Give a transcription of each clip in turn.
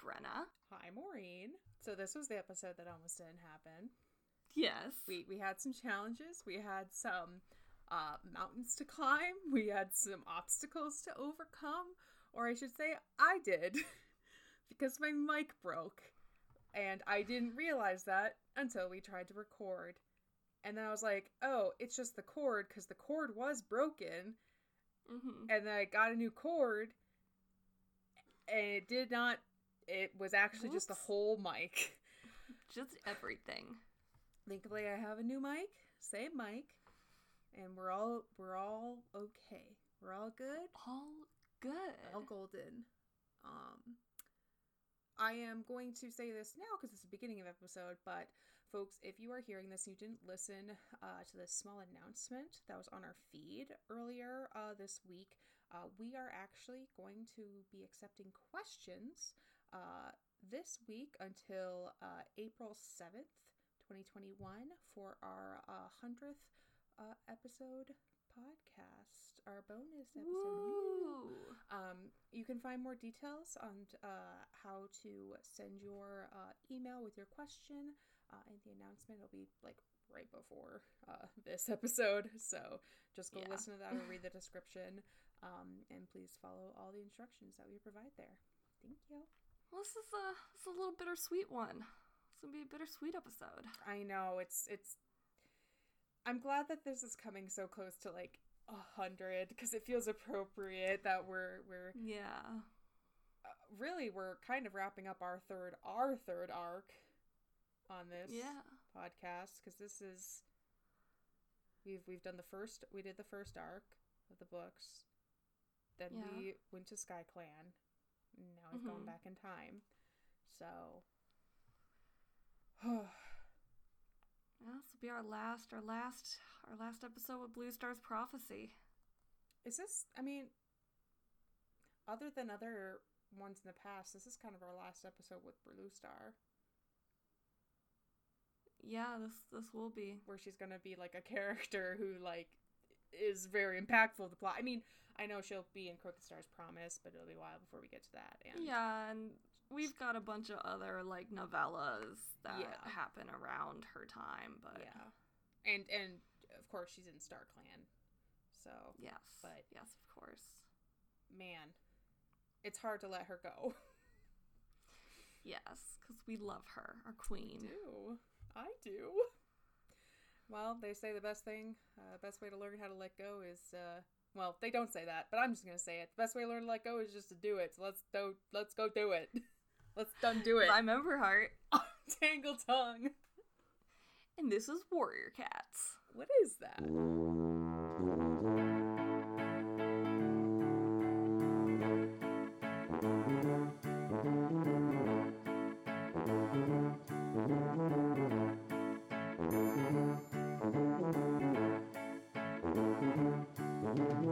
Brenna. Hi, Maureen. So this was the episode that almost didn't happen. Yes. We we had some challenges. We had some uh, mountains to climb. We had some obstacles to overcome, or I should say, I did, because my mic broke, and I didn't realize that until we tried to record. And then I was like, "Oh, it's just the cord," because the cord was broken. hmm And then I got a new cord, and it did not. It was actually just the whole mic. Just everything. Thankfully, I have a new mic, same mic, and we're all we're all okay. We're all good, All good. all golden. Um, I am going to say this now because it's the beginning of episode, but folks, if you are hearing this, and you didn't listen uh, to this small announcement that was on our feed earlier uh, this week. Uh, we are actually going to be accepting questions uh, this week until uh, April 7th, 2021, for our uh, 100th uh, episode podcast, our bonus episode. Um, you can find more details on uh, how to send your uh, email with your question uh, in the announcement. It'll be like right before uh, this episode. So just go Yeah. listen to that or read the description. Um, and please follow all the instructions that we provide there. Thank you. Well, this is a this is a little bittersweet one. It's gonna be a bittersweet episode. I know it's it's. I'm glad that this is coming so close to like a hundred because it feels appropriate that we're we're Yeah. Uh, really we're kind of wrapping up our third our third arc on this Yeah. podcast because this is we've we've done the first we did the first arc of the books then Yeah. we went to sky clan now we've gone Mhm. back in time so Yeah, this will be our last, our last, our last episode with Blue Star's prophecy. is this i mean other than other ones in the past this is kind of our last episode with blue star Yeah, this this will be. where she's gonna be like a character who like is very impactful to the plot. I mean, I know she'll be in Crooked Star's Promise, but it'll be a while before we get to that. And Yeah, and we've got a bunch of other like novellas that Yeah. happen around her time, but yeah, and and of course she's in Star Clan. So yes, But- yes, of course, man, it's hard to let her go. yes, because we love her, our queen. do I do? Well, they say the best thing, uh, best way to learn how to let go is, uh, well, they don't say that, but I'm just gonna say it. The best way to learn to let go is just to do it. So let's do, let's go do it. let's done do it. I'm Heart, Tangle tongue. and this is Warrior Cats. What is that? We haven't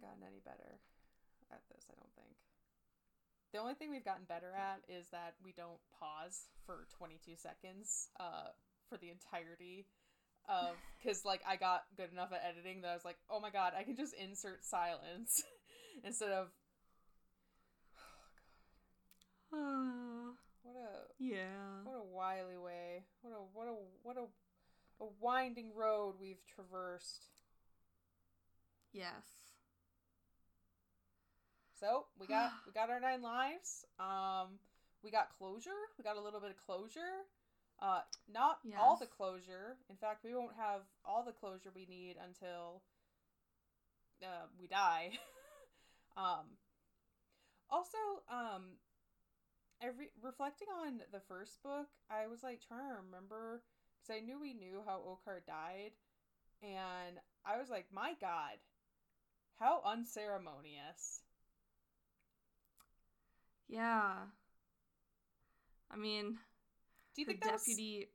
gotten any better at this, I don't think. The only thing we've gotten better at is that we don't pause for 22 seconds uh, for the entirety of because like I got good enough at editing that I was like, oh my god, I can just insert silence instead of Uh, what a yeah. what a wily way, what a what a what a a winding road we've traversed. Yes. So we got we got our nine lives. Um, we got closure. We got a little bit of closure. Uh, not all the closure. In fact, we won't have all the closure we need until uh, we die. um, also, um, every reflecting on the first book, I was like trying to remember because I knew we knew how Oakheart died, and I was like, my God, how unceremonious. Yeah. I mean, Do you her think that was- deputy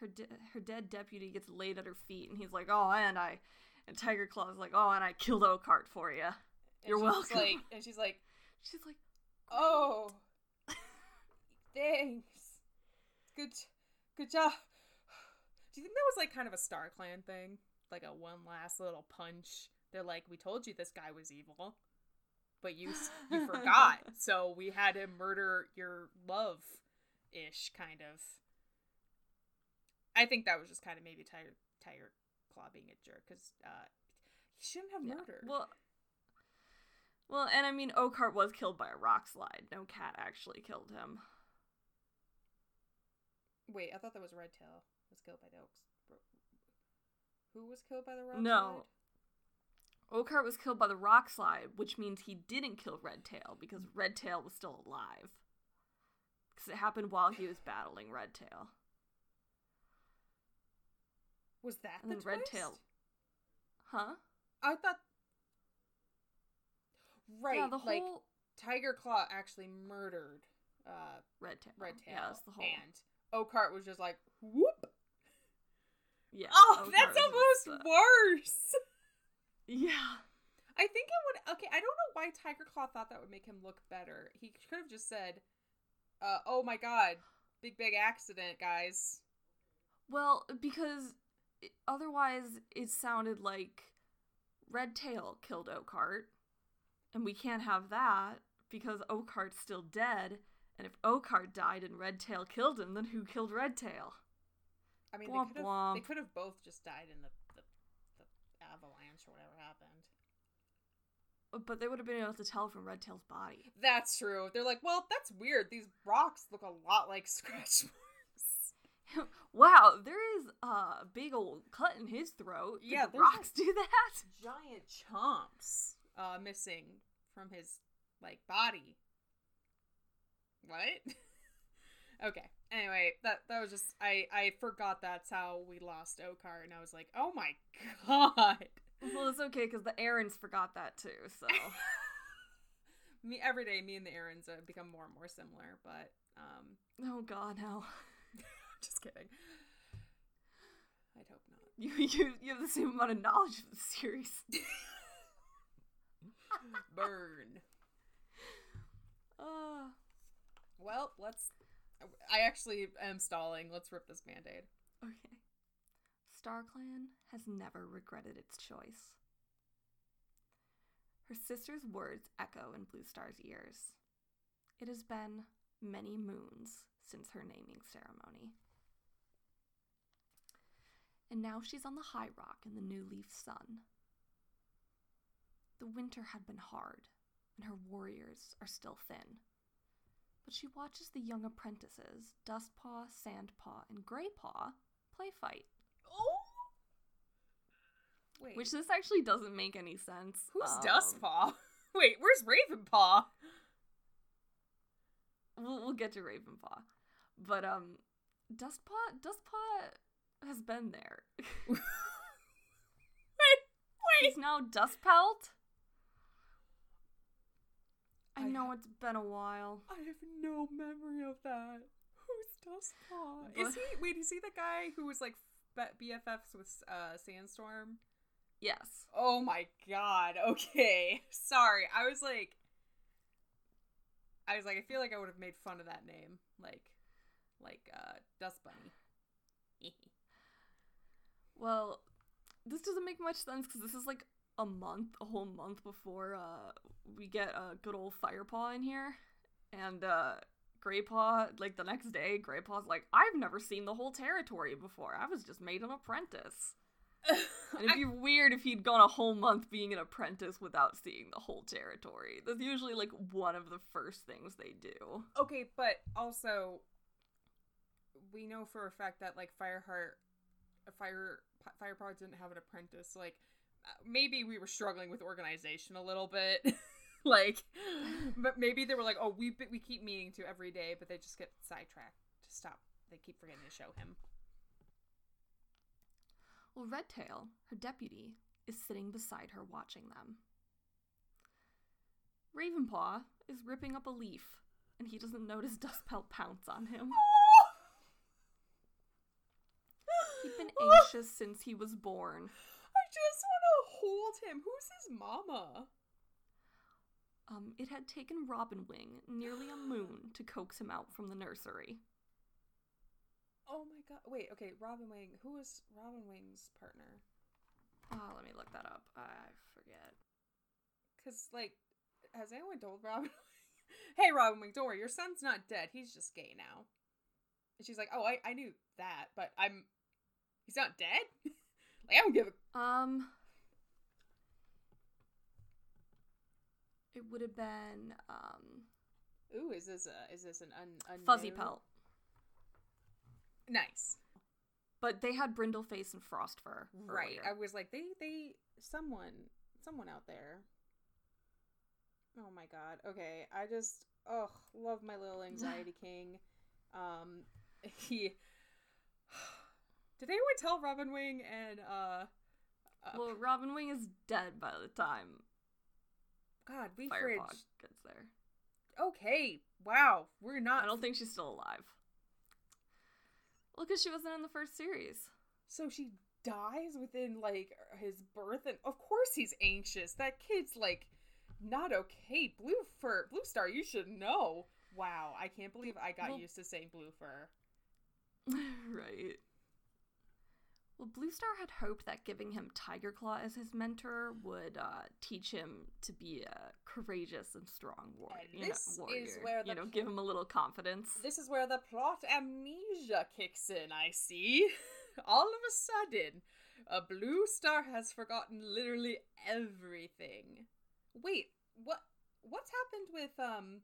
her de- her dead deputy gets laid at her feet and he's like oh and i and tiger claw's like oh and i killed oakheart for you you're welcome Like, and she's like, she's like "Oh, thanks, good, good job." Do you think that was like kind of a Star Clan thing, like a one last little punch? They're like, "We told you this guy was evil." but you you forgot. So we had him murder your love ish kind of. I think that was just kind of maybe Tiger Tiger Claw being a jerk because uh, he shouldn't have Yeah. murdered. Well, well, and I mean, Oakheart was killed by a rock slide. No cat actually killed him. Wait, I thought that was Redtail was killed by the Oaks. Who was killed by the rock No. Oakheart was killed by the rock slide, which means he didn't kill Redtail because Redtail was still alive. Because it happened while he was battling Redtail. slide? Was that And the twist? Redtail. Huh? I thought. Right, yeah, the like whole Tiger Claw actually murdered uh, Redtail. Redtail. Yeah, that's the whole. And Oakheart was just like, whoop. Yeah. Oh, Oakheart that's almost worse. Yeah. I think it would. Okay, I don't know why Tiger Claw thought that would make him look better. He could have just said, uh, "Oh my god, big big accident, guys." Well, because otherwise it sounded like Redtail killed Oakheart, and we can't have that because Oakheart's still dead. And if Oakheart died and Redtail killed him, then who killed Redtail? I mean, Womp they could have. They could have both just died in the, the the avalanche or whatever happened. But they would have been able to tell from Redtail's body. That's true. They're like, well, that's weird. These rocks look a lot like scratch marks. wow, there is a big old cut in his throat. Did Yeah, the rocks do that? Giant chomps uh, missing from his like body. What? okay. Anyway, that that was just I I forgot that's how we lost Oakheart, and I was like, oh my god. Well, it's okay because the Erins forgot that too. So me every day, me and the Erins have become more and more similar, but um, oh god, no. just kidding. I'd hope not. You you you have the same amount of knowledge of the series. Burn. Uh, Well, let's. I actually am stalling. Let's rip this band aid. okay. Star Clan has never regretted its choice. Her sister's words echo in Blue Star's ears. It has been many moons since her naming ceremony. And now she's on the high rock in the New Leaf Sun. The winter had been hard, and her warriors are still thin. But she watches the young apprentices, Dustpaw, Sandpaw, and Greypaw, play fight. Oh. Wait. Which this actually doesn't make any sense. Who's Um, Dustpaw? Wait, where's Ravenpaw? We'll, we'll get to Ravenpaw. But, um, Dustpaw, Dustpaw has been there. wait, wait, He's now Dustpelt. I I know it's been a while. I have no memory of that. Who's Dustpaw? Is he? Wait, is he the guy who was like BFFs with uh, Sandstorm? Yes. Oh my god. Okay. Sorry. I was like I was like I feel like I would have made fun of that name. Like like uh Dust Bunny. Well, this doesn't make much sense because this is like a month, a whole month before uh we get a good old Firepaw in here, and uh Greypaw like the next day, Greypaw's like, I've never seen the whole territory before. I was just made an apprentice. And it'd I- be weird if he'd gone a whole month being an apprentice without seeing the whole territory. That's usually like one of the first things they do. okay, but also we know for a fact that like Fireheart Fire Firepaw didn't have an apprentice. Like maybe we were struggling with organization a little bit. like but maybe they were like, "Oh, we we keep meeting to every day," but they just get sidetracked to stop. They keep forgetting to show him. Well, Redtail, her deputy, is sitting beside her watching them. Ravenpaw is ripping up a leaf, and he doesn't notice Dustpelt pounce on him. He's been anxious since he was born. Just want to hold him. Who's his mama? Um, it had taken Robin Wing nearly a moon to coax him out from the nursery. Oh my god. Wait, okay, Robin Wing. Who is Robin Wing's partner? Ah, let me look that up. I forget. Cuz like has anyone told Robin? hey, Robin Wing, don't worry, your son's not dead. He's just gay now. And she's like, oh, I, I knew that, but I'm, he's not dead. like I don't give a. Um. It would have been um Ooh, is this a is this an un, unknown? Fuzzy Pelt, Nice. but they had brindle face and Frostfur. Right. earlier. I was like, they they someone someone out there. Oh my god. Okay. I just oh love my little anxiety king. Um he Did anyone tell Robin Wing and uh, uh Well, Robin Wing is dead by the time God, we Firepog fridge. gets there. Okay. Wow. We're not I don't think she's still alive. Well, because she wasn't in the first series. So she dies within like his birth, and of course he's anxious. That kid's like not okay. Blue fur, Blue Star, you should know. Wow, I can't believe I got Well- used to saying blue fur. right. Well, Blue Star had hoped that giving him Tiger Claw as his mentor would uh, teach him to be a courageous and strong war- And you know, this is warrior. where the you know, pl- give him a little confidence. This is where the plot amnesia kicks in. I see. All of a sudden, a Blue Star has forgotten literally everything. Wait, what? What's happened with um,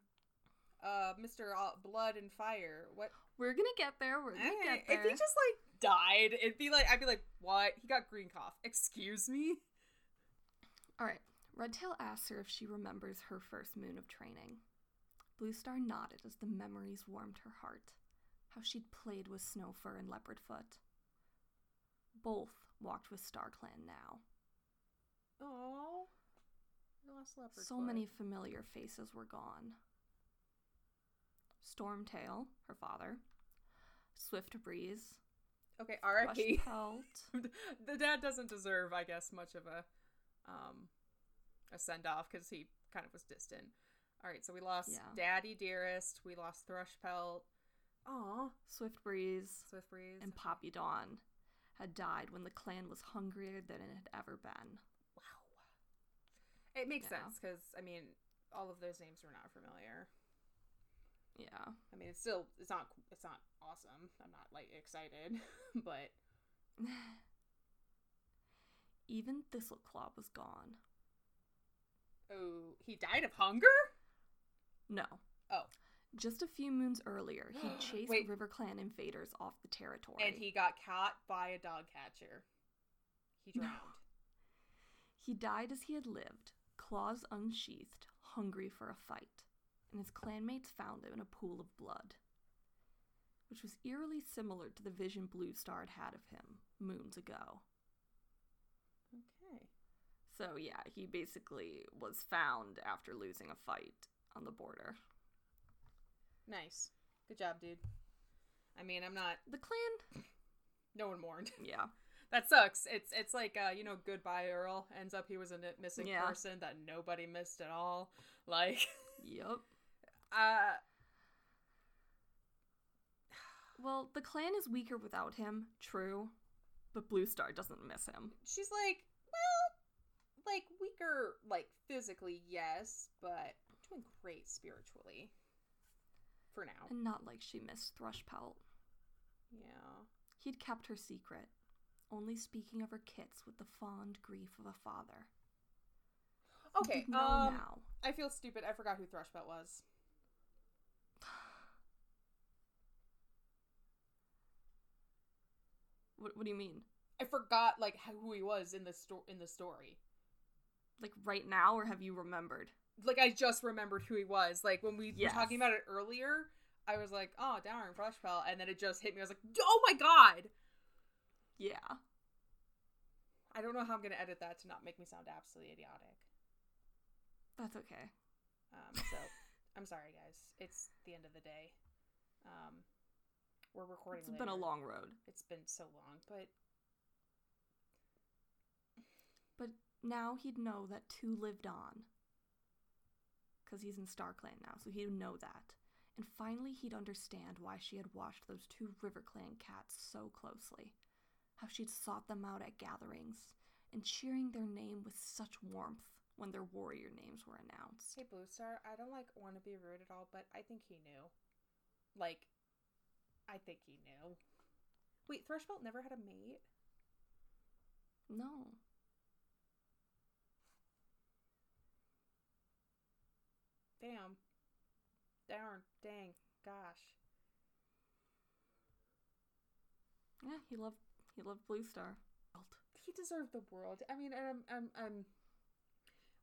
uh, Mister Blood and Fire? What? We're gonna get there. We're gonna Okay, get there. If he just like died, it'd be like I'd be like, what? He got green cough. Excuse me. All right. Redtail asks her if she remembers her first moon of training. Blue Star nodded as the memories warmed her heart. How she'd played with Snowfur and Leopardfoot. Both walked with StarClan now. Oh, lost leopard. So many familiar faces were gone. Stormtail, her father. Swift Breeze. Okay, R.I.P. The dad doesn't deserve, I guess, much of a um a send off because he kind of was distant. All right, so we lost Yeah. Daddy Dearest, we lost Thrushpelt. Aw, Swift Breeze. Swift Breeze. and Poppy Dawn had died when the clan was hungrier than it had ever been. Wow. It makes Yeah. sense because I mean, all of those names were not familiar. Yeah. I mean, it's still it's not it's not awesome. I'm not like excited, but Even Thistleclaw was gone. oh, he died of hunger. No. Oh. Just a few moons earlier, he chased Wait. River Clan invaders off the territory. And he got caught by a dog catcher. He No. drowned. He died as he had lived, claws unsheathed, hungry for a fight, and his clanmates found him in a pool of blood, which was eerily similar to the vision Blue Star had had of him moons ago. Okay. So yeah, he basically was found after losing a fight on the border. Nice. Good job, dude. I mean, I'm not. The clan, No one mourned. yeah, that sucks. It's it's like uh, you know, goodbye Earl. Ends up he was a missing Yeah. person that nobody missed at all. Like, yep. Uh, Well, the clan is weaker without him, true, but Blue Star doesn't miss him. she's like, well, like weaker, like physically, yes, but doing great spiritually. For now. And not like she missed Thrushpelt. Yeah. He'd kept her secret, only speaking of her kits with the fond grief of a father. Okay. Um, now. I feel stupid. I forgot who Thrushpelt was. What, what do you mean? I forgot like how, who he was in the sto- in the story. Like right now, or have you remembered? Like I just remembered who he was. Like when we Yes. were talking about it earlier, I was like, "Oh, Darren Thrushpelt," and then it just hit me. I was like, "Oh my god!" Yeah. I don't know how I'm gonna edit that to not make me sound absolutely idiotic. That's okay. Um, so I'm sorry, guys. It's the end of the day. Um, we're recording. It's been a long road. It's been so long, but But now he'd know that two lived on. Because he's in Star Clan now, so he'd know that. And finally, he'd understand why she had watched those two River Clan cats so closely. How she'd sought them out at gatherings and cheering their name with such warmth when their warrior names were announced. Hey, Blue Star, I don't like want to be rude at all, but I think he knew. Like, I think he knew. Wait, Thrushpelt never had a mate? No. Damn. Darn. Dang. Gosh. Yeah, he loved he loved Blue Star. He deserved the world. I mean, I'm, I'm, I'm.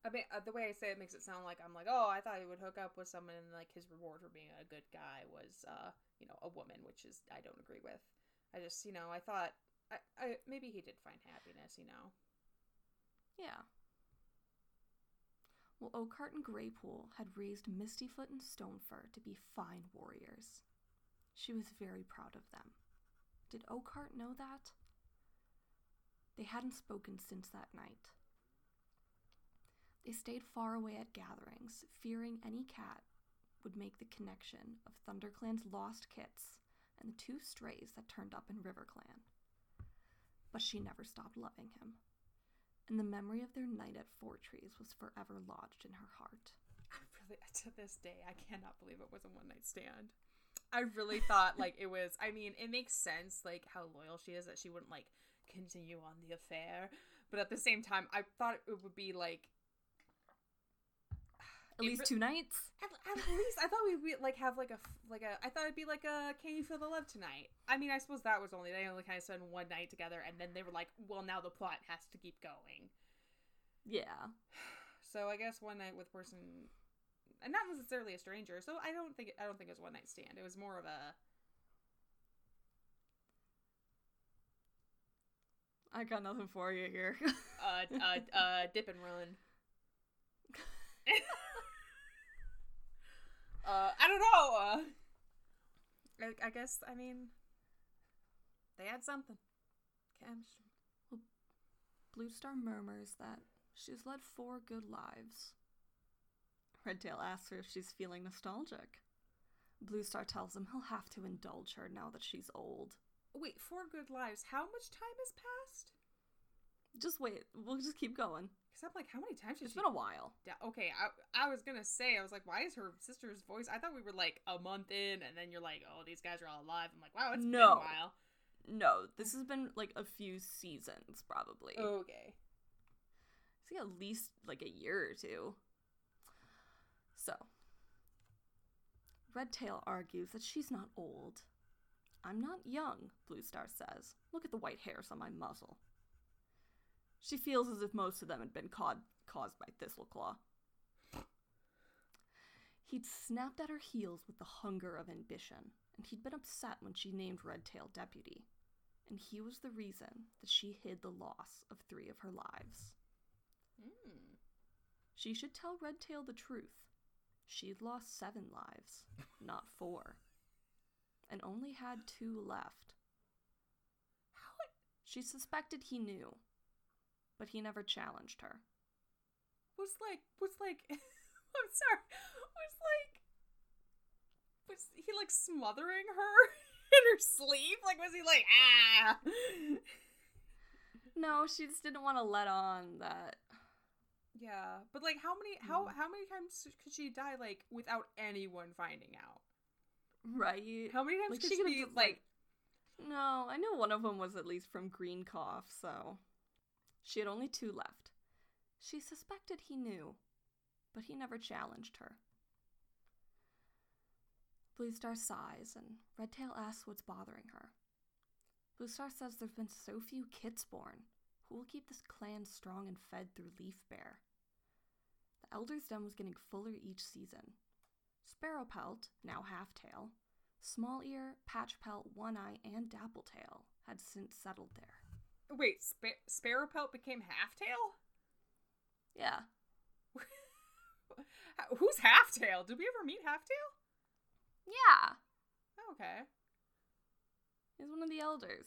I mean, uh, the way I say it makes it sound like I'm like, oh, I thought he would hook up with someone, and like his reward for being a good guy was, uh, you know, a woman, which is I don't agree with. I just, you know, I thought, I, I maybe he did find happiness, you know. Yeah. Well, Oakheart and Greypool had raised Mistyfoot and Stonefur to be fine warriors. She was very proud of them. Did Oakheart know that? They hadn't spoken since that night. They stayed far away at gatherings, fearing any cat would make the connection of ThunderClan's lost kits and the two strays that turned up in RiverClan. But she never stopped loving him, and the memory of their night at Four Trees was forever lodged in her heart. I really, to this day, I cannot believe it was a one night stand. I really thought like it was. I mean, it makes sense like how loyal she is that she wouldn't like continue on the affair, but at the same time, I thought it would be like At least two nights. At, at least I thought we'd be, like have like a like a I thought it'd be like a can you feel the love tonight? I mean I suppose that was only they only kind of spent one night together and then they were like well now the plot has to keep going. Yeah. So I guess one night with person and not necessarily a stranger. So I don't think I don't think it was one night stand. It was more of a I got nothing for you here. uh uh uh dip and run. uh I don't know. Uh, I, I guess I mean they had something. Chemistry. Blue Star murmurs that she's led four good lives. Redtail asks her if she's feeling nostalgic. Blue Star tells him he'll have to indulge her now that she's old. Wait, four good lives. How much time has passed? Just wait, we'll just keep going. Because I'm like, how many times has It's she been a while. Yeah, okay, I, I was gonna say, I was like, why is her sister's voice? I thought we were like a month in, and then you're like, oh, these guys are all alive. I'm like, wow, it's been No. a while. No, this has been like a few seasons, probably. Okay. See, at least like a year or two. So, Redtail argues that she's not old. I'm not young, Blue Star says. Look at the white hairs on my muzzle. She feels as if most of them had been caught, caused by Thistleclaw. He'd snapped at her heels with the hunger of ambition, and he'd been upset when she named Redtail deputy. And he was the reason that she hid the loss of three of her lives. Mm. She should tell Redtail the truth. She'd lost seven lives, not four, and only had two left. How? She suspected he knew, but he never challenged her. Was like, was like, I'm sorry, was like, was he like smothering her in her sleep? Like, was he like, ah? No, she just didn't want to let on that. Yeah, but like, how many, how, Mm. how many times could she die like without anyone finding out? Right? How many times Like, could she she, be just, like, No, I know one of them was at least from Green Cough, so. She had only two left. She suspected he knew, but he never challenged her. Blue Star sighs, and Redtail asks what's bothering her. Blue Star says there's been so few kits born. Who will keep this clan strong and fed through Leaf Bare? The Elder's Den was getting fuller each season. Sparrowpelt, now Halftail, Small Ear, Patchpelt, One Eye, and Dappletail had since settled there. Wait, Sp- Sparrowpelt became Halftail? Yeah, Who's Halftail? Did we ever meet Halftail? yeah, oh, Okay. he's one of the elders.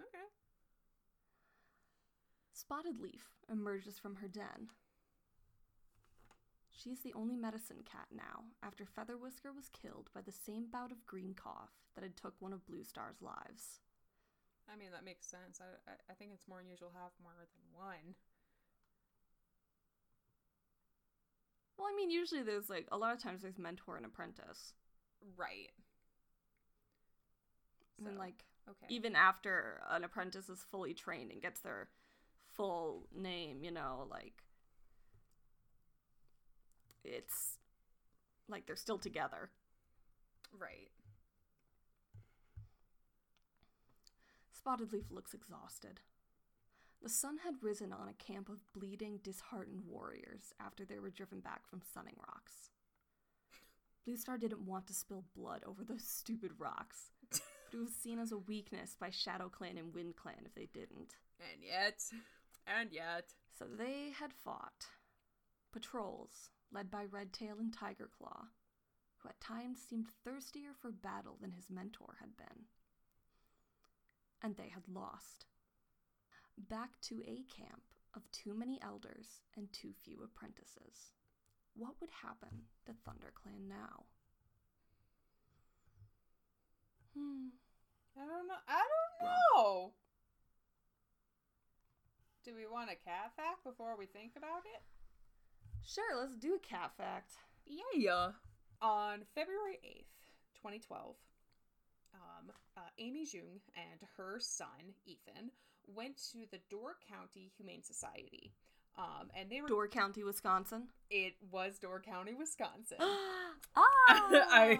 Okay. Spotted Leaf emerges from her den. She's the only medicine cat now, after Feather Whisker was killed by the same bout of green cough that had took one of Blue Star's lives. I mean, that makes sense. I, I, I think it's more unusual to have more than one. Well, I mean, usually there's like a lot of times there's mentor and apprentice. Right. And like okay. even after an apprentice is fully trained and gets their full name, you know, like it's like they're still together. right. Spotted Leaf looks exhausted. The sun had risen on a camp of bleeding, disheartened warriors after they were driven back from Sunning Rocks. Blue Star didn't want to spill blood over those stupid rocks, but it was seen as a weakness by Shadow Clan and Wind Clan if they didn't. And yet, and yet, So they had fought. Patrols, led by Redtail and Tiger Claw, who at times seemed thirstier for battle than his mentor had been. And they had lost. Back to a camp of too many elders and too few apprentices. What would happen to ThunderClan now? Hmm. I don't know. I don't know. Do we want a cat fact before we think about it? Sure, let's do a cat fact. Yeah. On February 8th, 2012, um, uh, Amy Jung and her son, Ethan, went to the Door County Humane Society. Um, and they were. Door County, Wisconsin. it was Door County, Wisconsin. ah! I,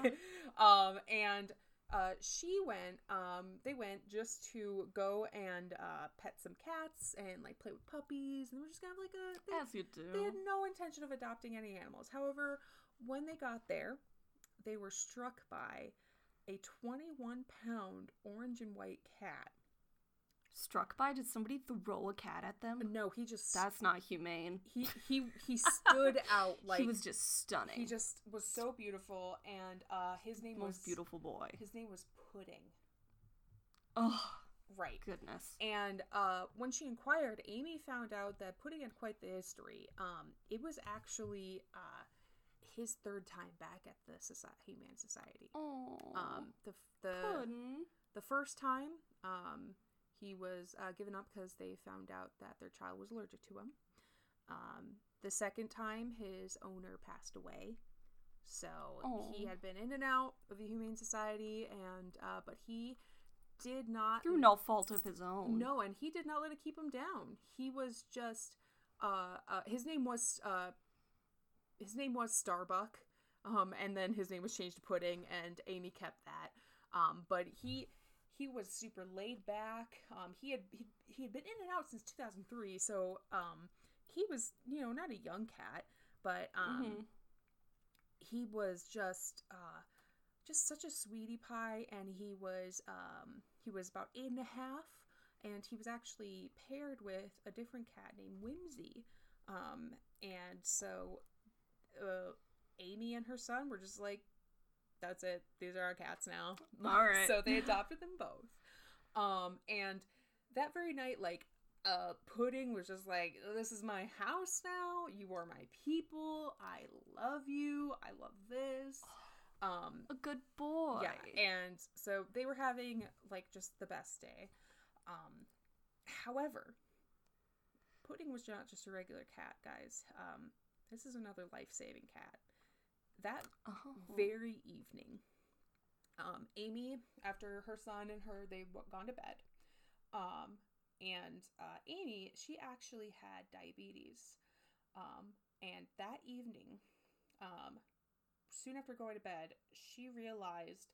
um, and uh, she went. Um, they went just to go and uh, pet some cats and like play with puppies, and they were just gonna have like a. They, As you do. they had no intention of adopting any animals. However, when they got there, they were struck by a 21 pound orange and white cat. Struck by? Did somebody throw a cat at them? No, he just That's not humane. he he he stood out like he was just stunning. he just was so beautiful, and uh, his name was most beautiful boy. His name was Pudding. Oh Right. goodness. And uh, when she inquired, Amy found out that Pudding had quite the history. Um, it was actually uh, his third time back at the Society, Humane Society. Oh. Um, the the Puddin'. the first time, um, he was uh, given up because they found out that their child was allergic to him. Um, the second time, his owner passed away. So he had been in and out of the Humane Society, and uh, but he did not through no fault of his own. no, and he did not let it keep him down. He was just uh, uh his name was uh his name was Starbuck. Um and then his name was changed to Pudding and Amy kept that. Um but he he was super laid back. Um he had he, he had been in and out since 2003, so um he was, you know, not a young cat, but um Mhm. he was just uh just such a sweetie pie and he was um he was about eight and a half and he was actually paired with a different cat named whimsy um and so uh amy and her son were just like that's it. These are our cats now. All right. so they adopted them both. Um and that very night like uh pudding was just like this is my house now. You are my people. I love you. I love this. Um A good boy. yeah and so they were having like just the best day. Um however pudding was not just a regular cat guys. Um this is another life-saving cat that Oh. very evening. Um, Amy, after her son and her, they w- gone to bed. Um, and uh, Amy, she actually had diabetes. Um, and that evening, um, soon after going to bed, she realized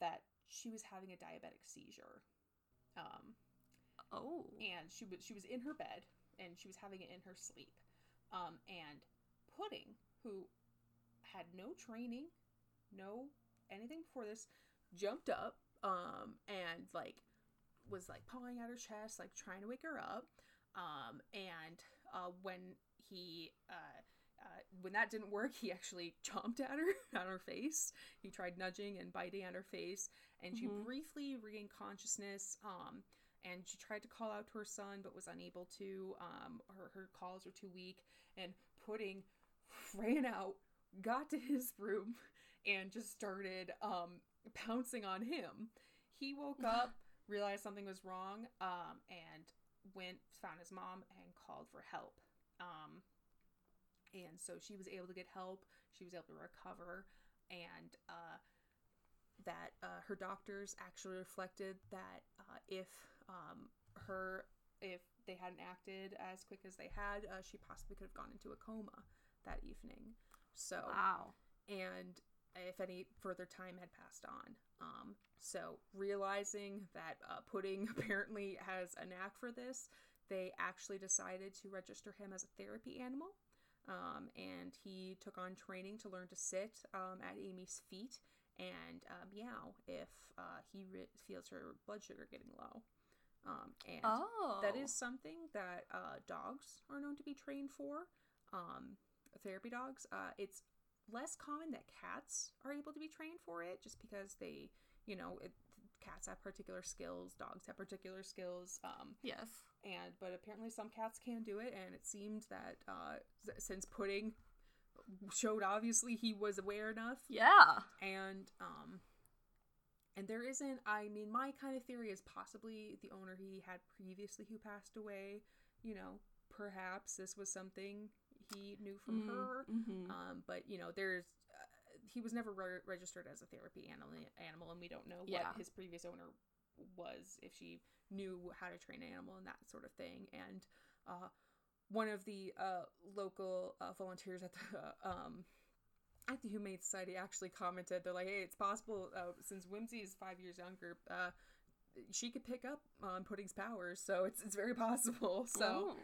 that she was having a diabetic seizure. Um, Oh. and she was she was in her bed and she was having it in her sleep. Um, and Pudding, who had no training, no anything before this, jumped up um, and like was like pawing at her chest, like trying to wake her up. Um, and uh, when he uh, uh, when that didn't work, he actually chomped at her on her face. He tried nudging and biting at her face, and she Mhm. briefly regained consciousness. Um, and she tried to call out to her son, but was unable to. Um, her her calls were too weak, and Pudding ran out, got to his room, and just started um, pouncing on him. He woke up, realized something was wrong, um, and went found his mom and called for help. Um, and so she was able to get help. She was able to recover, and uh, that uh, her doctors actually reflected that uh, if um, her if they hadn't acted as quick as they had, uh, she possibly could have gone into a coma that evening. So Wow. and if any further time had passed on. Um, so realizing that uh, Pudding apparently has a knack for this, they actually decided to register him as a therapy animal. Um, and he took on training to learn to sit um, at Amy's feet and uh, meow if uh, he re- feels her blood sugar getting low. Um, and Oh. that is something that uh, dogs are known to be trained for. Um, therapy dogs. Uh, it's less common that cats are able to be trained for it, just because they, you know, it, cats have particular skills, dogs have particular skills. Um, Yes. and but apparently some cats can do it, and it seemed that uh, since Pudding showed obviously he was aware enough Yeah. and um and there isn't i mean my kind of theory is possibly the owner he had previously who passed away you know perhaps this was something he knew from her Mm-hmm. um but you know there's uh, he was never re- registered as a therapy animal animal and we don't know Yeah. what his previous owner was if she knew how to train an animal and that sort of thing and uh one of the uh local uh, volunteers at the um at the Humane Society actually commented, they're like, hey, it's possible, uh, since Whimsy is five years younger, uh, she could pick up on Pudding's powers, so it's, it's very possible. So, Oh.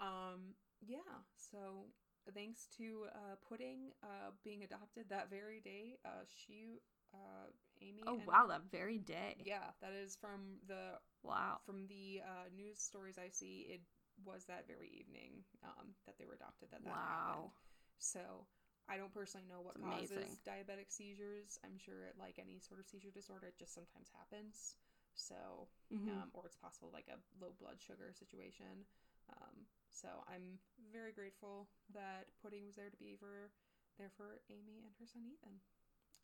um, yeah, so thanks to uh, Pudding uh, being adopted that very day, uh, she, uh, Amy. Oh and- wow, that very day. Yeah, that is from the Wow. from the uh, news stories I see. It was that very evening um, that they were adopted. That that happened. Wow. So I don't personally know what It's causes amazing. diabetic seizures. I'm sure, like any sort of seizure disorder, it just sometimes happens. So, Mhm. um, or it's possible like a low blood sugar situation. Um, so I'm very grateful that Pudding was there to be for there for Amy and her son Ethan.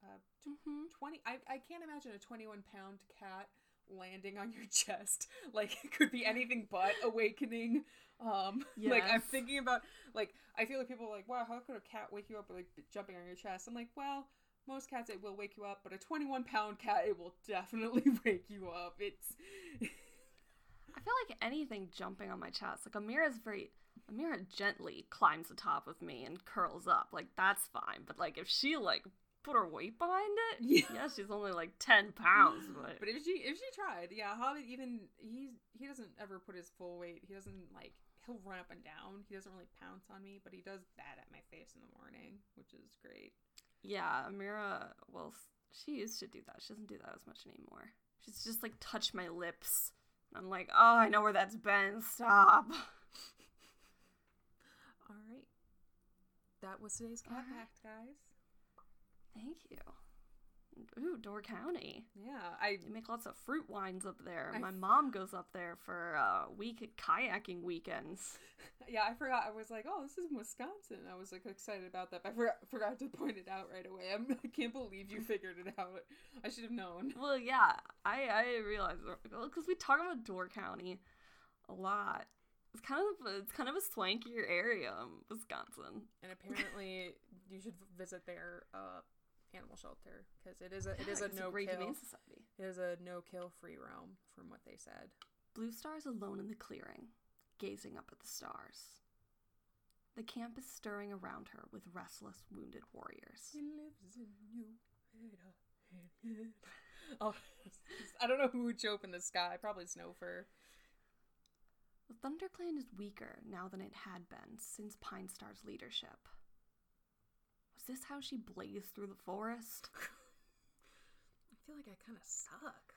Uh, Mhm. 20 I, I can't imagine a 21 pound cat landing on your chest like it could be anything but awakening um like i'm thinking about like i feel like people are like wow how could a cat wake you up like jumping on your chest i'm like well most cats it will wake you up but a 21 pound cat it will definitely wake you up it's I feel like anything jumping on my chest, like Amira's very Amira gently climbs the top of me and curls up. Like that's fine. But like if she like put her weight behind it, Yeah. yeah, she's only like ten pounds, but, but if she if she tried yeah hobbit even he's he doesn't ever put his full weight he doesn't like he'll run up and down he doesn't really pounce on me but he does that at my face in the morning which is great yeah, Amira well she used to do that. She doesn't do that as much anymore. She's just like touch my lips. I'm like, oh, I know where that's been. Stop. All right. That was today's All right. guys. Thank you. Ooh, Door County. Yeah, I They make lots of fruit wines up there. I My mom goes up there for uh, week kayaking weekends. yeah, I forgot. I was like, oh, this is in Wisconsin. I was like excited about that. But I forgot, forgot to point it out right away. I'm, I can't believe you figured it out. I should have known. Well, yeah, I I realize because we talk about Door County a lot. It's kind of it's kind of a swankier area, in Wisconsin. And apparently, you should visit their uh, animal shelter because it is a it is Yeah, a no great kill. society. It is a no kill free roam, from what they said. Blue Star is alone in the clearing, gazing up at the stars. The camp is stirring around her with restless, wounded warriors. He lives in you. Oh, I don't know who would show up in the sky. Probably Snowfur. The ThunderClan is weaker now than it had been since Pine Star's leadership. This how she blazed through the forest? I feel like I kind of suck.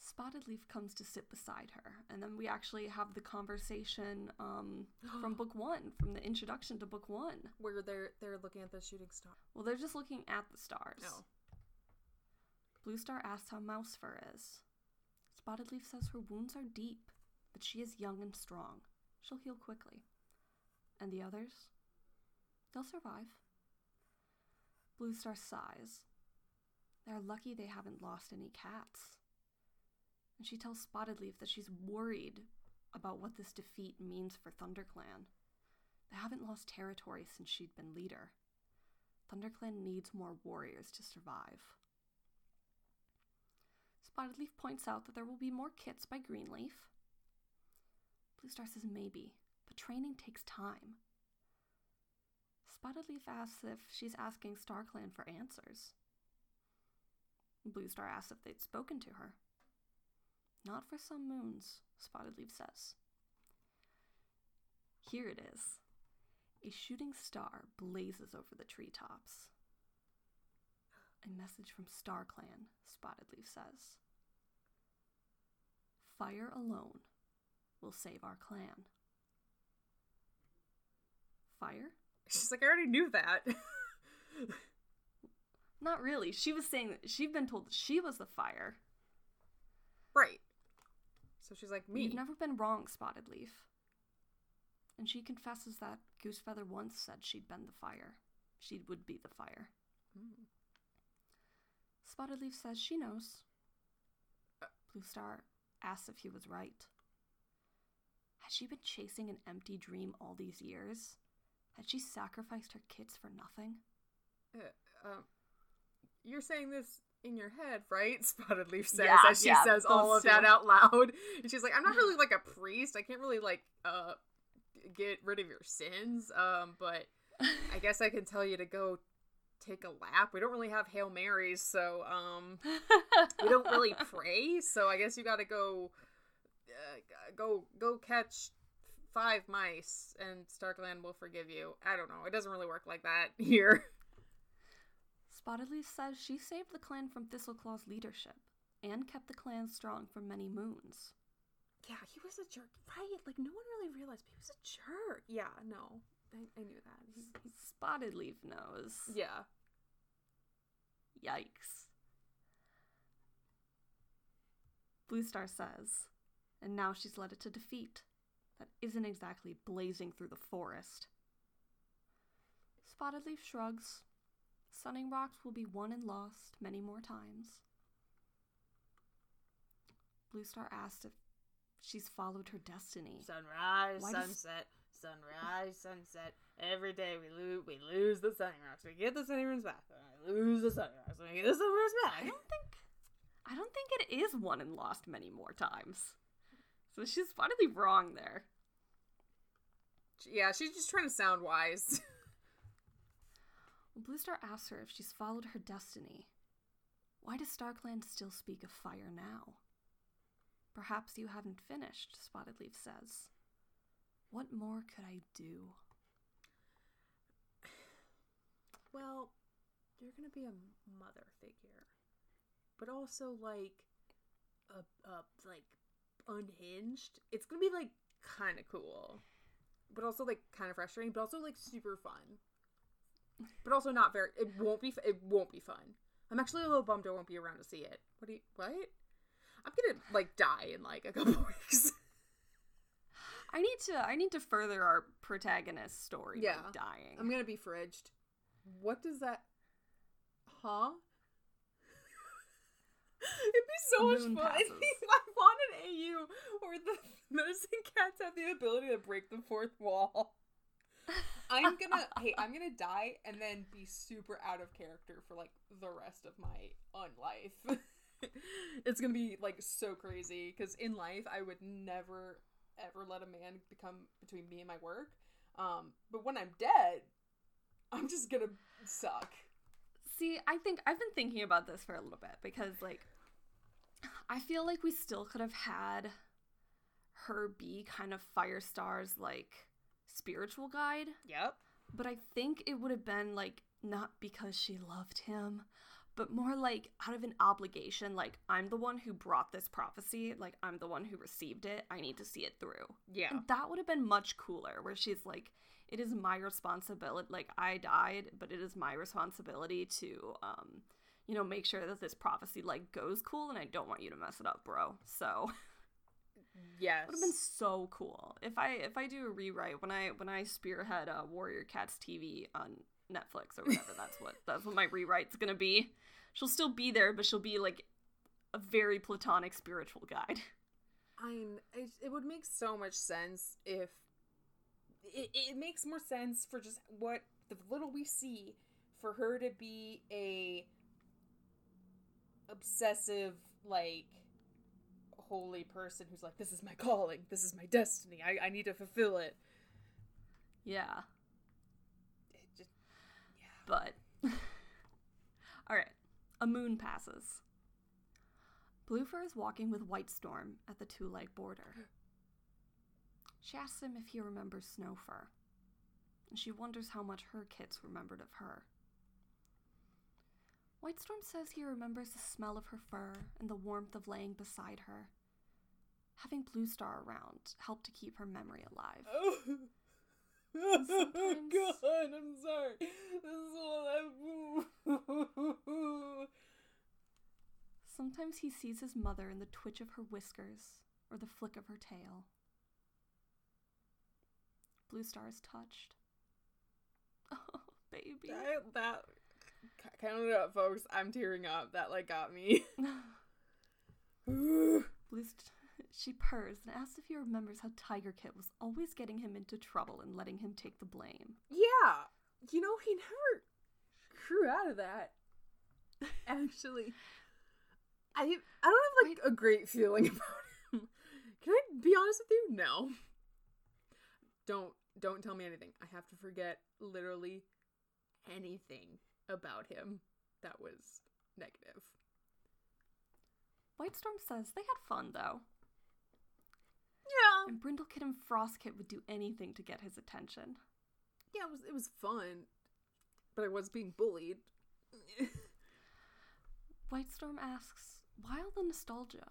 Spotted Leaf comes to sit beside her, and then we actually have the conversation um, from book one, from the introduction to book one. Where they're they're looking at the shooting star. Well, they're just looking at the stars. No. Blue Star asks how Mouse Fur is. Spotted Leaf says her wounds are deep, but she is young and strong. She'll heal quickly. And the others? They'll survive. Blue Star sighs. They're lucky they haven't lost any cats. And she tells Spotted Leaf that she's worried about what this defeat means for ThunderClan. They haven't lost territory since she'd been leader. ThunderClan needs more warriors to survive. Spotted Leaf points out that there will be more kits by Greenleaf. Bluestar says maybe, but training takes time. Spotted Leaf asks if she's asking StarClan for answers. Bluestar asks if they'd spoken to her. Not for some moons, Spotted Leaf says. Here it is. A shooting star blazes over the treetops. A message from StarClan, Spotted Leaf says. Fire alone will save our clan. Fire? She's like, I already knew that. Not really. She was saying that she'd been told that she was the fire. right. So she's like, me. You've never been wrong, Spotted Leaf. And she confesses that Goosefeather once said she'd been the fire. She would be the fire. Hmm. Spotted Leaf says she knows. Blue Star asks if he was right. Has she been chasing an empty dream all these years? Had she sacrificed her kits for nothing? Uh, um, you're saying this in your head, right? Spotted Leaf says Yeah, as she yeah, says all of that out loud. And she's like, I'm not really like a priest. I can't really like uh get rid of your sins. Um, but I guess I can tell you to go take a lap. We don't really have Hail Marys, so um we don't really pray. So I guess you got to go uh, go go catch five mice and StarClan will forgive you. I don't know. It doesn't really work like that here. Spotted Leaf says she saved the clan from Thistleclaw's leadership and kept the clan strong for many moons. Yeah, he was a jerk, right? Like no one really realized he was a jerk. Yeah, no, I, I knew that. He, he, Spotted Leaf knows. yeah, Yikes. Blue Star says, and now she's led it to defeat. That isn't exactly blazing through the forest. Spotted Leaf shrugs. Sunning Rocks will be won and lost many more times. Blue Star asked if she's followed her destiny. sunrise, Why does- sunset, sunrise, sunset. Every day we lose, we lose the sunning rocks. We get the sunning rocks back. I lose the sunning rocks. We get the sunning rocks I don't think I don't think it is won and lost many more times. So she's spotted Leaf wrong there. Yeah, she's just trying to sound wise. Blue Star asks her if she's followed her destiny. Why does StarClan still speak of fire now? Perhaps you haven't finished, Spotted Leaf says. What more could I do? well, you're gonna be a mother figure, but also like a, a like unhinged. It's gonna be like kind of cool, but also like kind of frustrating, but also like super fun. But also not very. It won't be. It won't be fun. I'm actually a little bummed I won't be around to see it. What do you? What? I'm gonna like die in like a couple weeks. I need to I need to further our protagonist's story Yeah. dying. I'm gonna be fridged. What does that? Huh? It'd be so much fun. passes. I want an AU where the medicine cats have the ability to break the fourth wall. I'm gonna hey, I'm gonna die and then be super out of character for like the rest of my unlife. it's gonna be like so crazy because in life I would never ever let a man become between me and my work. Um, but when I'm dead, I'm just gonna suck. See, I think I've been thinking about this for a little bit because like I feel like we still could have had her be kind of Firestar's like spiritual guide, Yep. but I think it would have been like not because she loved him, but more like out of an obligation like I'm the one who brought this prophecy, like I'm the one who received it. I need to see it through. Yeah. And that would have been much cooler where she's like it is my responsibility like I died, but it is my responsibility to um you know make sure that this prophecy like goes cool and I don't want you to mess it up, bro. So Yes. would have been so cool if I if I do a rewrite when I when I spearhead uh, Warrior Cats TV on Netflix or whatever. that's what that's what my rewrite's gonna be. She'll still be there, but she'll be like a very platonic spiritual guide. I'm. It, it would make so much sense if it, it makes more sense for just what the little we see for her to be a obsessive like holy person who's like this is my calling this is my destiny i, I need to fulfill it Yeah. it just But. Alright. A moon passes. Bluefur is walking with White Storm at the two leg border. She asks him if he remembers Snowfur, and she wonders how much her kids remembered of her. White Storm says he remembers the smell of her fur and the warmth of laying beside her. Having Blue Star around helped to keep her memory alive. oh Sometimes- god i'm sorry this is all I... Sometimes he sees his mother in the twitch of her whiskers or the flick of her tail. Blue Star is touched. Oh, baby. that count it up folks i'm tearing up that like got me Blue St- she purrs and asks if he remembers how Tiger Kit was always getting him into trouble and letting him take the blame. Yeah. You know, he never grew out of that. Actually. I I don't have like a great feeling about him. Can I be honest with you? No. Don't don't tell me anything. I have to forget literally anything about him that was negative. White Storm says they had fun though, Yeah. and Brindle Kit and Frost Kit would do anything to get his attention. Yeah, it was it was fun. But I was being bullied. White Storm asks, Why all the nostalgia?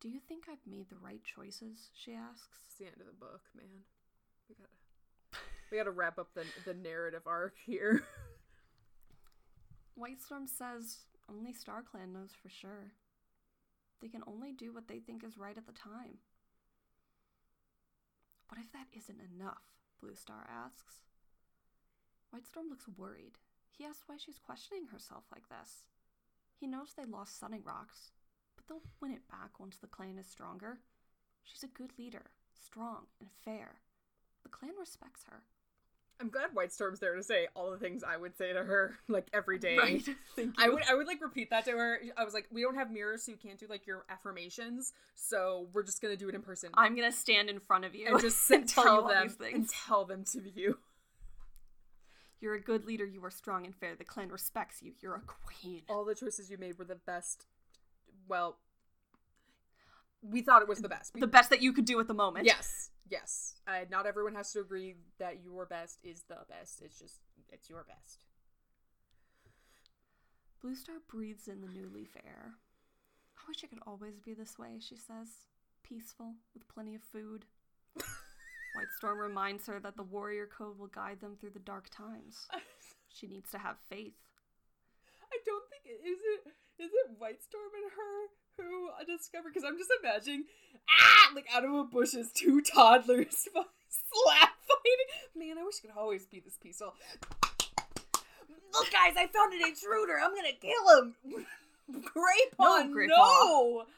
Do you think I've made the right choices? She asks. It's the end of the book, man. We gotta we gotta wrap up the the narrative arc here. White Storm says only Star Clan knows for sure. They can only do what they think is right at the time. What if that isn't enough? Blue Star asks. White Storm looks worried. He asks why she's questioning herself like this. He knows they lost Sunning Rocks, but they'll win it back once the clan is stronger. She's a good leader, strong and fair. The clan respects her. I'm glad White Storm's there to say all the things I would say to her like every day. Right. Thank I would I would like repeat that to her. I was like, we don't have mirrors, so you can't do like your affirmations. So we're just gonna do it in person I'm gonna stand in front of you and just and tell, them and tell them to you. You're a good leader. You are strong and fair. The clan respects you. You're a queen. All the choices you made were the best. Well, we thought it was the best. We- The best that you could do at the moment. Yes, yes. Uh, not everyone has to agree that your best is the best. It's just it's your best. Blue Star breathes in the new leaf air. I wish I could always be this way, she says. Peaceful, with plenty of food. White Storm reminds her that the warrior code will guide them through the dark times. She needs to have faith. I don't think it is it is it White Storm and her who I discovered because I'm just imagining ah like out of a bush is two toddlers slap fighting. Man, I wish it could always be this peaceful. Look, guys, I found an intruder. I'm gonna kill him. Graypaw, No, Graypaw. no.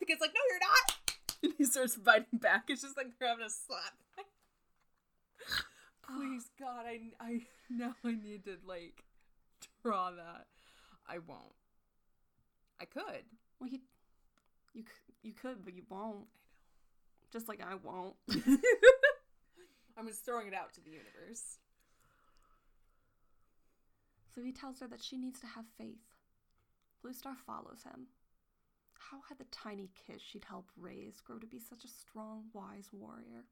The kid's like, no, you're not. And he starts biting back. It's just like they're having a slap. Please, God, I, I now I need to like draw that. I won't. I could. Well, you, you, you could, but you won't. I know. Just like I won't. I'm just throwing it out to the universe. So he tells her that she needs to have faith. Blue Star follows him. How had the tiny kid she'd helped raise grow to be such a strong, wise warrior?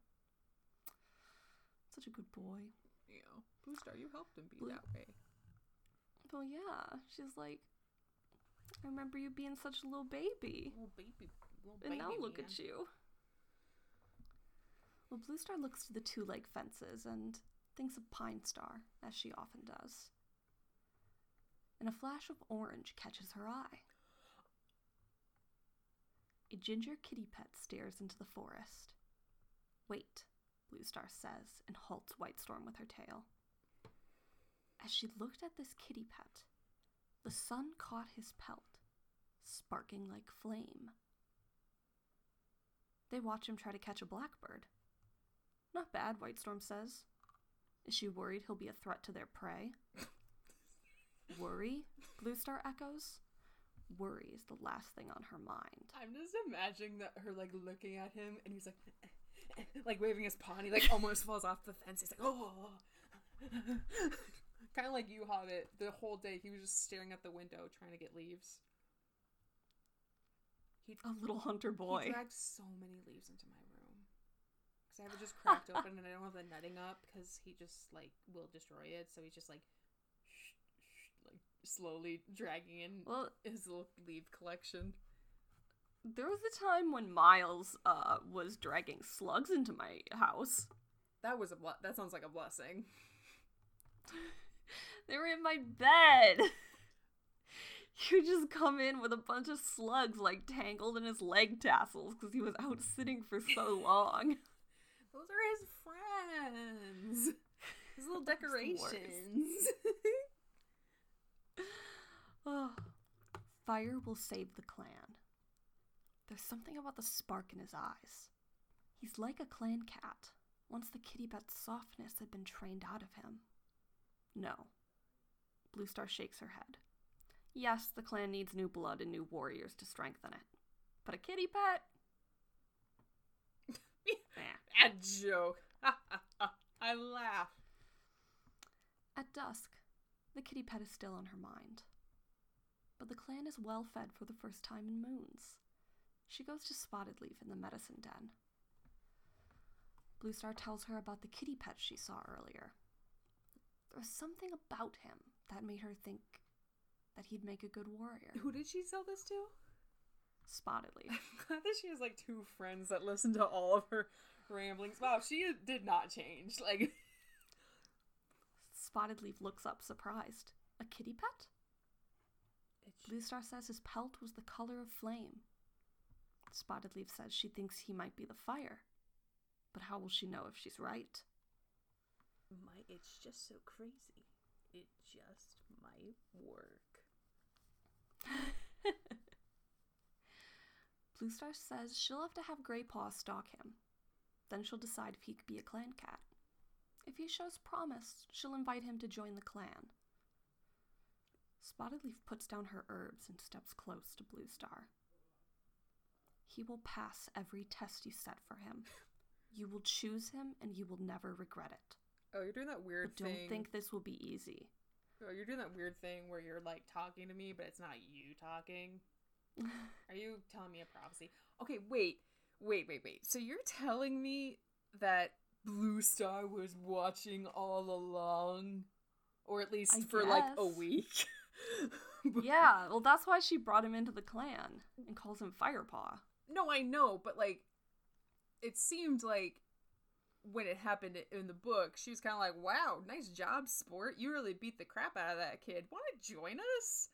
Such a good boy. You know, Blue Star, you helped him be Blue- that way. Well, yeah. She's like, I remember you being such a little baby. Little baby, little And now look man. at you. Well, Blue Star looks to the two leg fences and thinks of Pine Star, as she often does. And a flash of orange catches her eye. A ginger kitty pet stares into the forest. Wait, Blue Star says, and halts White Storm with her tail. As she looked at this kitty pet, the sun caught his pelt, sparking like flame. They watch him try to catch a blackbird. Not bad, Whitestorm says. Is she worried he'll be a threat to their prey? Worry? Blue Star echoes. Worry is the last thing on her mind. I'm just imagining that her like looking at him and he's like like waving his paw and he like almost falls off the fence. He's like, oh, oh, oh. Kind of like you Hobbit. The whole day he was just staring at the window trying to get leaves. He A little hunter boy. He dragged so many leaves into my room because I have it just cracked open and I don't have the netting up because he just like will destroy it. So he's just like, sh- sh- like slowly dragging in Well, his little leaf collection. there was a time when Miles uh was dragging slugs into my house. That was a ble- that sounds like a blessing. They were in my bed. You just come in with a bunch of slugs like tangled in his leg tassels because he was out sitting for so long. Those are his friends. His little That's the worst. decorations. Oh, fire will save the clan. There's something about the spark in his eyes. He's like a clan cat, once the kitty pet's softness had been trained out of him. No. Blue Star shakes her head. Yes, the clan needs new blood and new warriors to strengthen it. But a kitty pet? Eh. a joke. I laugh. At dusk, the kitty pet is still on her mind. But the clan is well fed for the first time in moons. She goes to Spotted Leaf in the medicine den. Blue Star tells her about the kitty pet she saw earlier. There was something about him that made her think that he'd make a good warrior. Who did she sell this to? Spotted Leaf. I'm glad that she has like two friends that listen to all of her ramblings. Wow, she did not change. Like, Spotted Leaf looks up surprised. A kitty pet? Blue Star says his pelt was the color of flame. Spotted Leaf says she thinks he might be the fire. But how will she know if she's right? my, it's just so crazy. It just might work. Blue Star says she'll have to have Grey Paw stalk him. Then she'll decide if he could be a clan cat. If he shows promise, she'll invite him to join the clan. Spotted Leaf puts down her herbs and steps close to Blue Star. He will pass every test you set for him. You will choose him and you will never regret it. Oh, you're doing that weird don't thing. think this will be easy. Oh, you're doing that weird thing where you're like talking to me, but it's not you talking. Are you telling me a prophecy? Okay, wait, wait, wait, wait. So you're telling me that Blue Star was watching all along, or at least I for like a week? yeah, well, that's why she brought him into the clan and calls him Firepaw. No, I know, but like, it seemed like when it happened in the book, she was kind of like, "Wow, nice job, sport! You really beat the crap out of that kid. Want to join us?"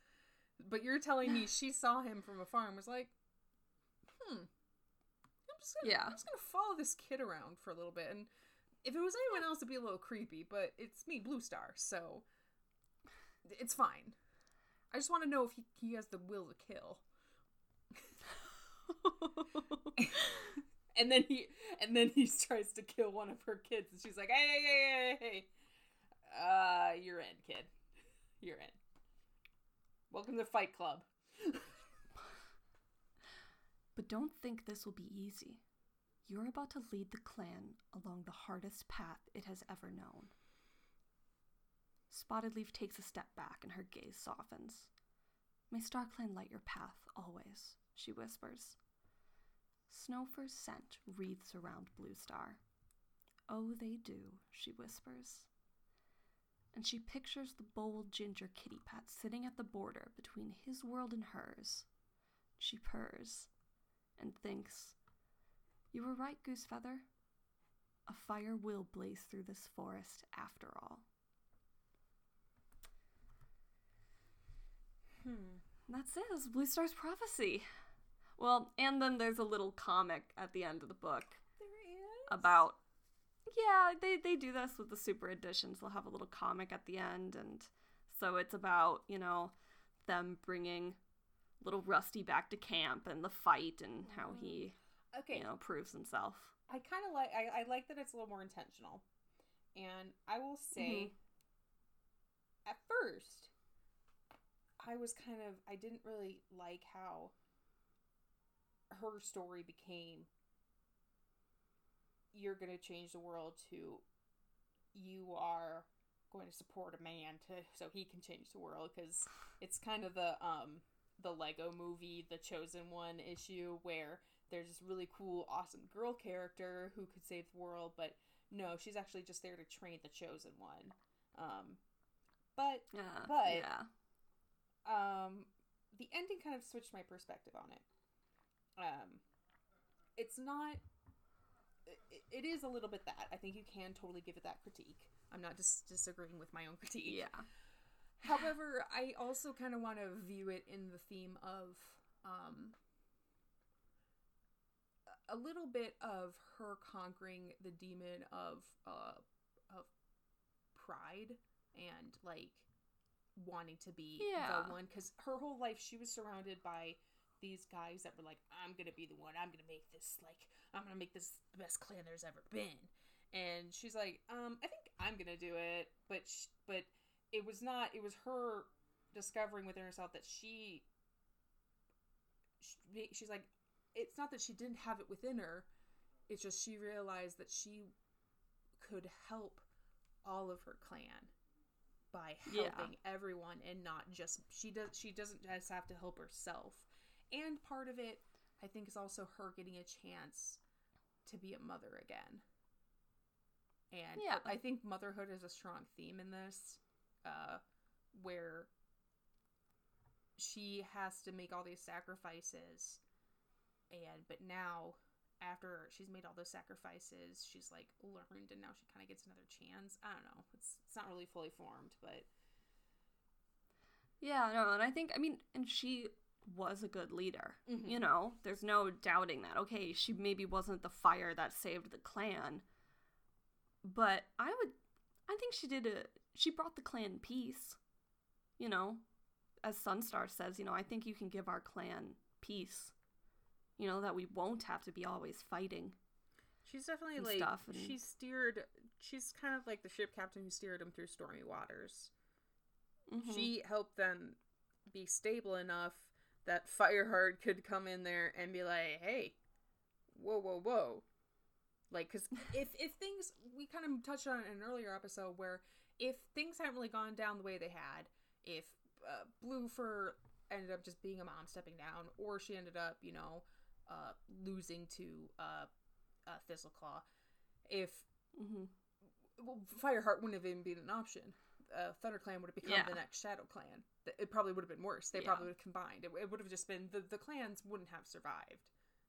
But you're telling me she saw him from afar and was like, "Hmm, I'm just gonna, Yeah. I'm just gonna follow this kid around for a little bit." And if it was anyone else, it'd be a little creepy, but it's me, Blue Star, so it's fine. I just want to know if he, he has the will to kill. and then he and then he tries to kill one of her kids and she's like hey hey hey hey hey uh you're in kid you're in welcome to fight club But don't think this will be easy. You're about to lead the clan along the hardest path it has ever known. Spotted Leaf takes a step back and her gaze softens. May StarClan light your path always, she whispers. Snowfur's scent wreathes around Blue Star. Oh, they do, she whispers. And she pictures the bold ginger kitty pet sitting at the border between his world and hers. She purrs and thinks, You were right, Goosefeather. A fire will blaze through this forest after all. hmm That's it. It's Blue Star's prophecy. Well, and then there's a little comic at the end of the book there is about. Yeah, they, they do this with the super editions. They'll have a little comic at the end, and so it's about, you know, them bringing little Rusty back to camp and the fight and how he. Mm-hmm. Okay. you know, proves himself. I kind of like I, I like that it's a little more intentional. And I will say mm-hmm. at first I was kind of I didn't really like how her story became you're going to change the world to you are going to support a man to so he can change the world cuz it's kind of the um the Lego movie The Chosen One issue where there's this really cool awesome girl character who could save the world but no she's actually just there to train the chosen one um but Yeah. But- yeah. um the ending kind of switched my perspective on it um it's not it, it is a little bit that i think you can totally give it that critique i'm not just disagreeing with my own critique Yeah. however i also kind of want to view it in the theme of um a little bit of her conquering the demon of uh of pride and like wanting to be Yeah. the one because her whole life she was surrounded by these guys that were like i'm gonna be the one. I'm gonna make this like i'm gonna make this the best clan there's ever been. And she's like um i think i'm gonna do it. But sh- but it was not it was her discovering within herself that she she- she's like it's not that she didn't have it within her it's just she realized that she could help all of her clan by Yeah. helping everyone and not just she does she doesn't just have to help herself and part of it i think is also her getting a chance to be a mother again. And Yeah. i think motherhood is a strong theme in this uh where she has to make all these sacrifices. And but now after she's made all those sacrifices she's like learned and now she kind of gets another chance. I don't know. It's it's not really fully formed but Yeah, no, and I think I mean, and she was a good leader. Mhm. You know, there's no doubting that. Okay, she maybe wasn't the fire that saved the clan, but I would, I think she did a. She brought the clan peace. You know, as Sunstar says, you know, I think you can give our clan peace. You know that we won't have to be always fighting. she's definitely like stuff, and- she steered she's kind of like the ship captain who steered them through stormy waters Mhm. she helped them be stable enough that Fireheart could come in there and be like, "Hey, whoa, whoa, whoa!" Like, because if if things we kind of touched on in an earlier episode where if things hadn't really gone down the way they had, if uh, Blue Fur ended up just being a mom stepping down, or she ended up, you know, uh, losing to uh, uh, Thistleclaw, if Mhm. well, Fireheart wouldn't have even been an option. Uh, ThunderClan would have become Yeah. the next Shadow Clan. It probably would have been worse. They Yeah. probably would have combined. It, it would have just been the the clans wouldn't have survived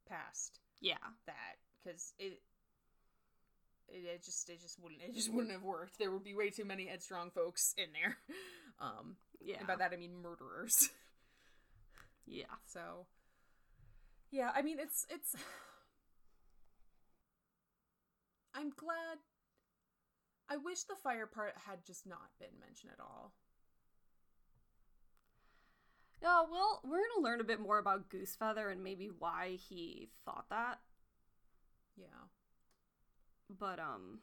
past Yeah. that because it, it it just it just wouldn't it just wouldn't have worked. There would be way too many headstrong folks in there. Um, Yeah. and by that I mean murderers. yeah. So, yeah, I mean it's it's. I'm glad. I wish the fire part had just not been mentioned at all. Yeah, well, we're gonna learn a bit more about Goosefeather and maybe why he thought that. Yeah. But um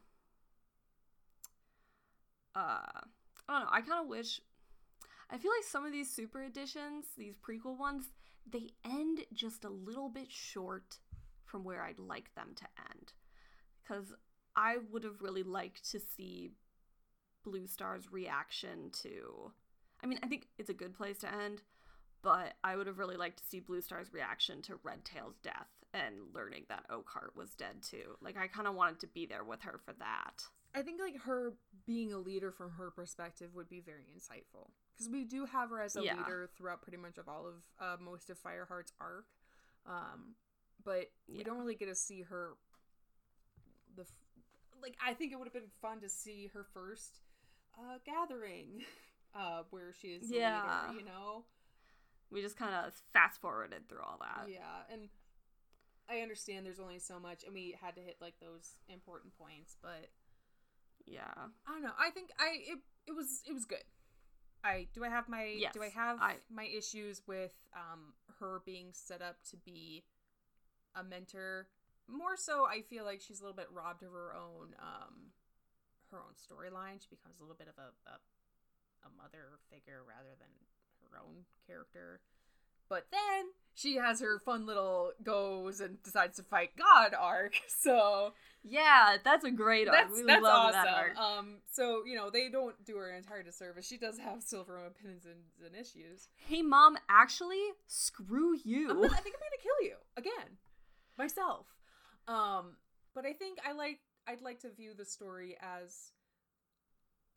uh I don't know, I kinda wish I feel like some of these super editions, these prequel ones, they end just a little bit short from where I'd like them to end. Cause I would have really liked to see Blue Star's reaction to I mean, I think it's a good place to end, but I would have really liked to see Blue Star's reaction to Red Tail's death and learning that Oakheart was dead too. Like I kind of wanted to be there with her for that. I think like her being a leader from her perspective would be very insightful because we do have her as a Yeah. leader throughout pretty much of all of uh, most of Fireheart's arc, um, but we Yeah. don't really get to see her. The like I think it would have been fun to see her first uh, gathering, uh, where she is Yeah. leader. You know, We just kind of fast forwarded through all that. yeah, and I understand there's only so much, and we had to hit like those important points, but. Yeah. I don't know. I think I it it was it was good. I do I have my Yes, do I have I- my issues with um her being set up to be a mentor more so, I feel like she's a little bit robbed of her own um her own storyline. She becomes a little bit of a, a a mother figure rather than her own character. But then she has her fun little goes and decides to fight God arc. So Yeah, that's a great arc. that's we that's love awesome. that arc. Um, so you know they don't do her an entire disservice. She does have silver opinions and, and issues. hey, mom, actually, screw you. Gonna, I think I'm gonna kill you again, myself. Um, but I think I like I'd like to view the story as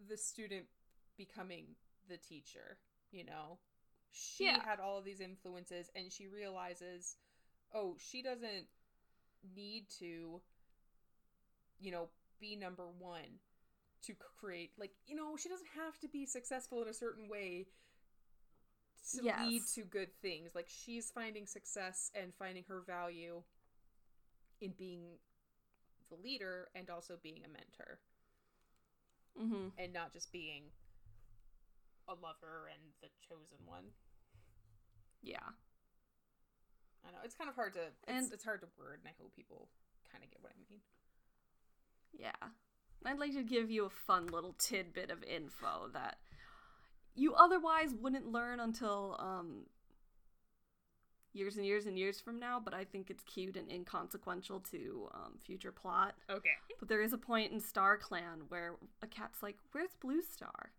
the student becoming the teacher. You know, she Yeah. had all of these influences, and she realizes, oh, she doesn't need to, you know, be number one to create like you know she doesn't have to be successful in a certain way to lead to good things. Like she's finding success and finding her value in being the leader and also being a mentor hmm and not just being a lover and the chosen one. Yeah. I know it's kind of hard to it's, And- it's hard to word, and I hope people kind of get what I mean. Yeah. I'd like to give you a fun little tidbit of info that you otherwise wouldn't learn until um years and years and years from now, but I think it's cute and inconsequential to um, future plot. Okay. But there is a point in Star Clan where a cat's like, "Where's Blue Star?"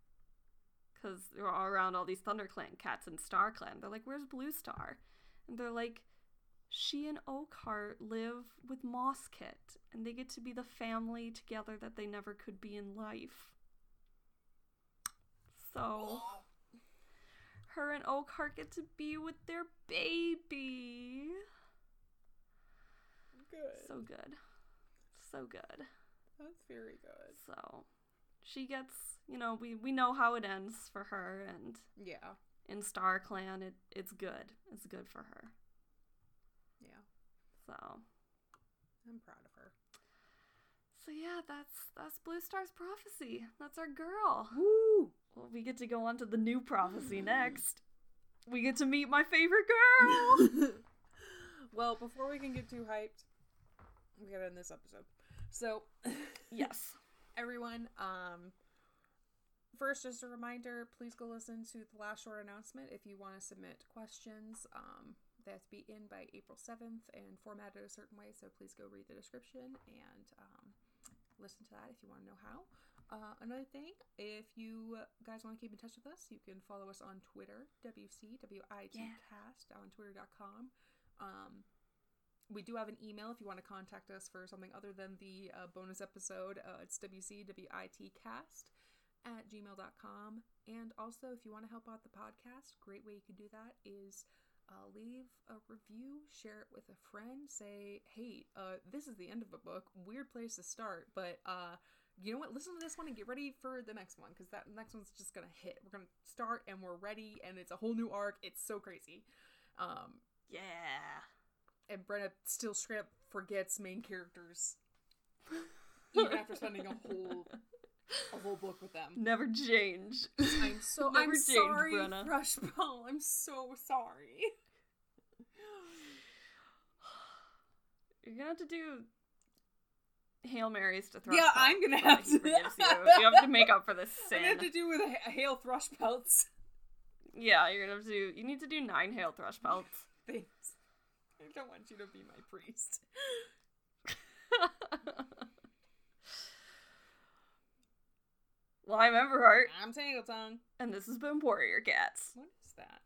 Because they're all around all these Thunder Clan cats in Star Clan. They're like, "Where's Blue Star?" And they're like, "She and Oakheart live with Mosskit, and they get to be the family together that they never could be in life." So her and Oakheart get to be with their baby. Good. So good. So good. That's very good. So she gets, you know, we we know how it ends for her and Yeah. in Star Clan it it's good. It's good for her. Yeah. So I'm proud of her. so yeah, that's that's Blue Star's prophecy. That's our girl. Woo! Well, we get to go on to the new prophecy next. We get to meet my favorite girl. well, before we can get too hyped, we gotta end this episode. So, yes. everyone, um, first, just a reminder: please go listen to the last short announcement if you want to submit questions. Um, they have to be in by April seventh and formatted a certain way. So please go read the description and um, listen to that if you want to know how. Uh, another thing, if you guys want to keep in touch with us, you can follow us on Twitter, WCWITcast on twitter.com. Um, we do have an email if you want to contact us for something other than the uh, bonus episode. Uh, it's WCWITcast at gmail.com. And also, if you want to help out the podcast, great way you can do that is uh, leave a review, share it with a friend, say, hey, uh, this is the end of a book. Weird place to start, but uh, you know what? Listen to this one and get ready for the next one because that next one's just gonna hit. We're gonna start and we're ready, and it's a whole new arc. It's so crazy. Um, Yeah. and Brenna still straight up forgets main characters, even after spending a whole a whole book with them. Never change. I'm so Never I'm changed, sorry, Brenna. Frushball. I'm so sorry. You're gonna have to do Hail Marys to throw. Yeah, I'm gonna have to. You. you have to make up for this sin. gonna have to do with a, hail thrush pelts. Yeah, you're gonna have to do. You need to do nine Hail Thrush pelts. Thanks. I don't want you to be my priest. well, I'm Everheart, I'm Tangle Tongue. and this has been Warrior Cats. What is that?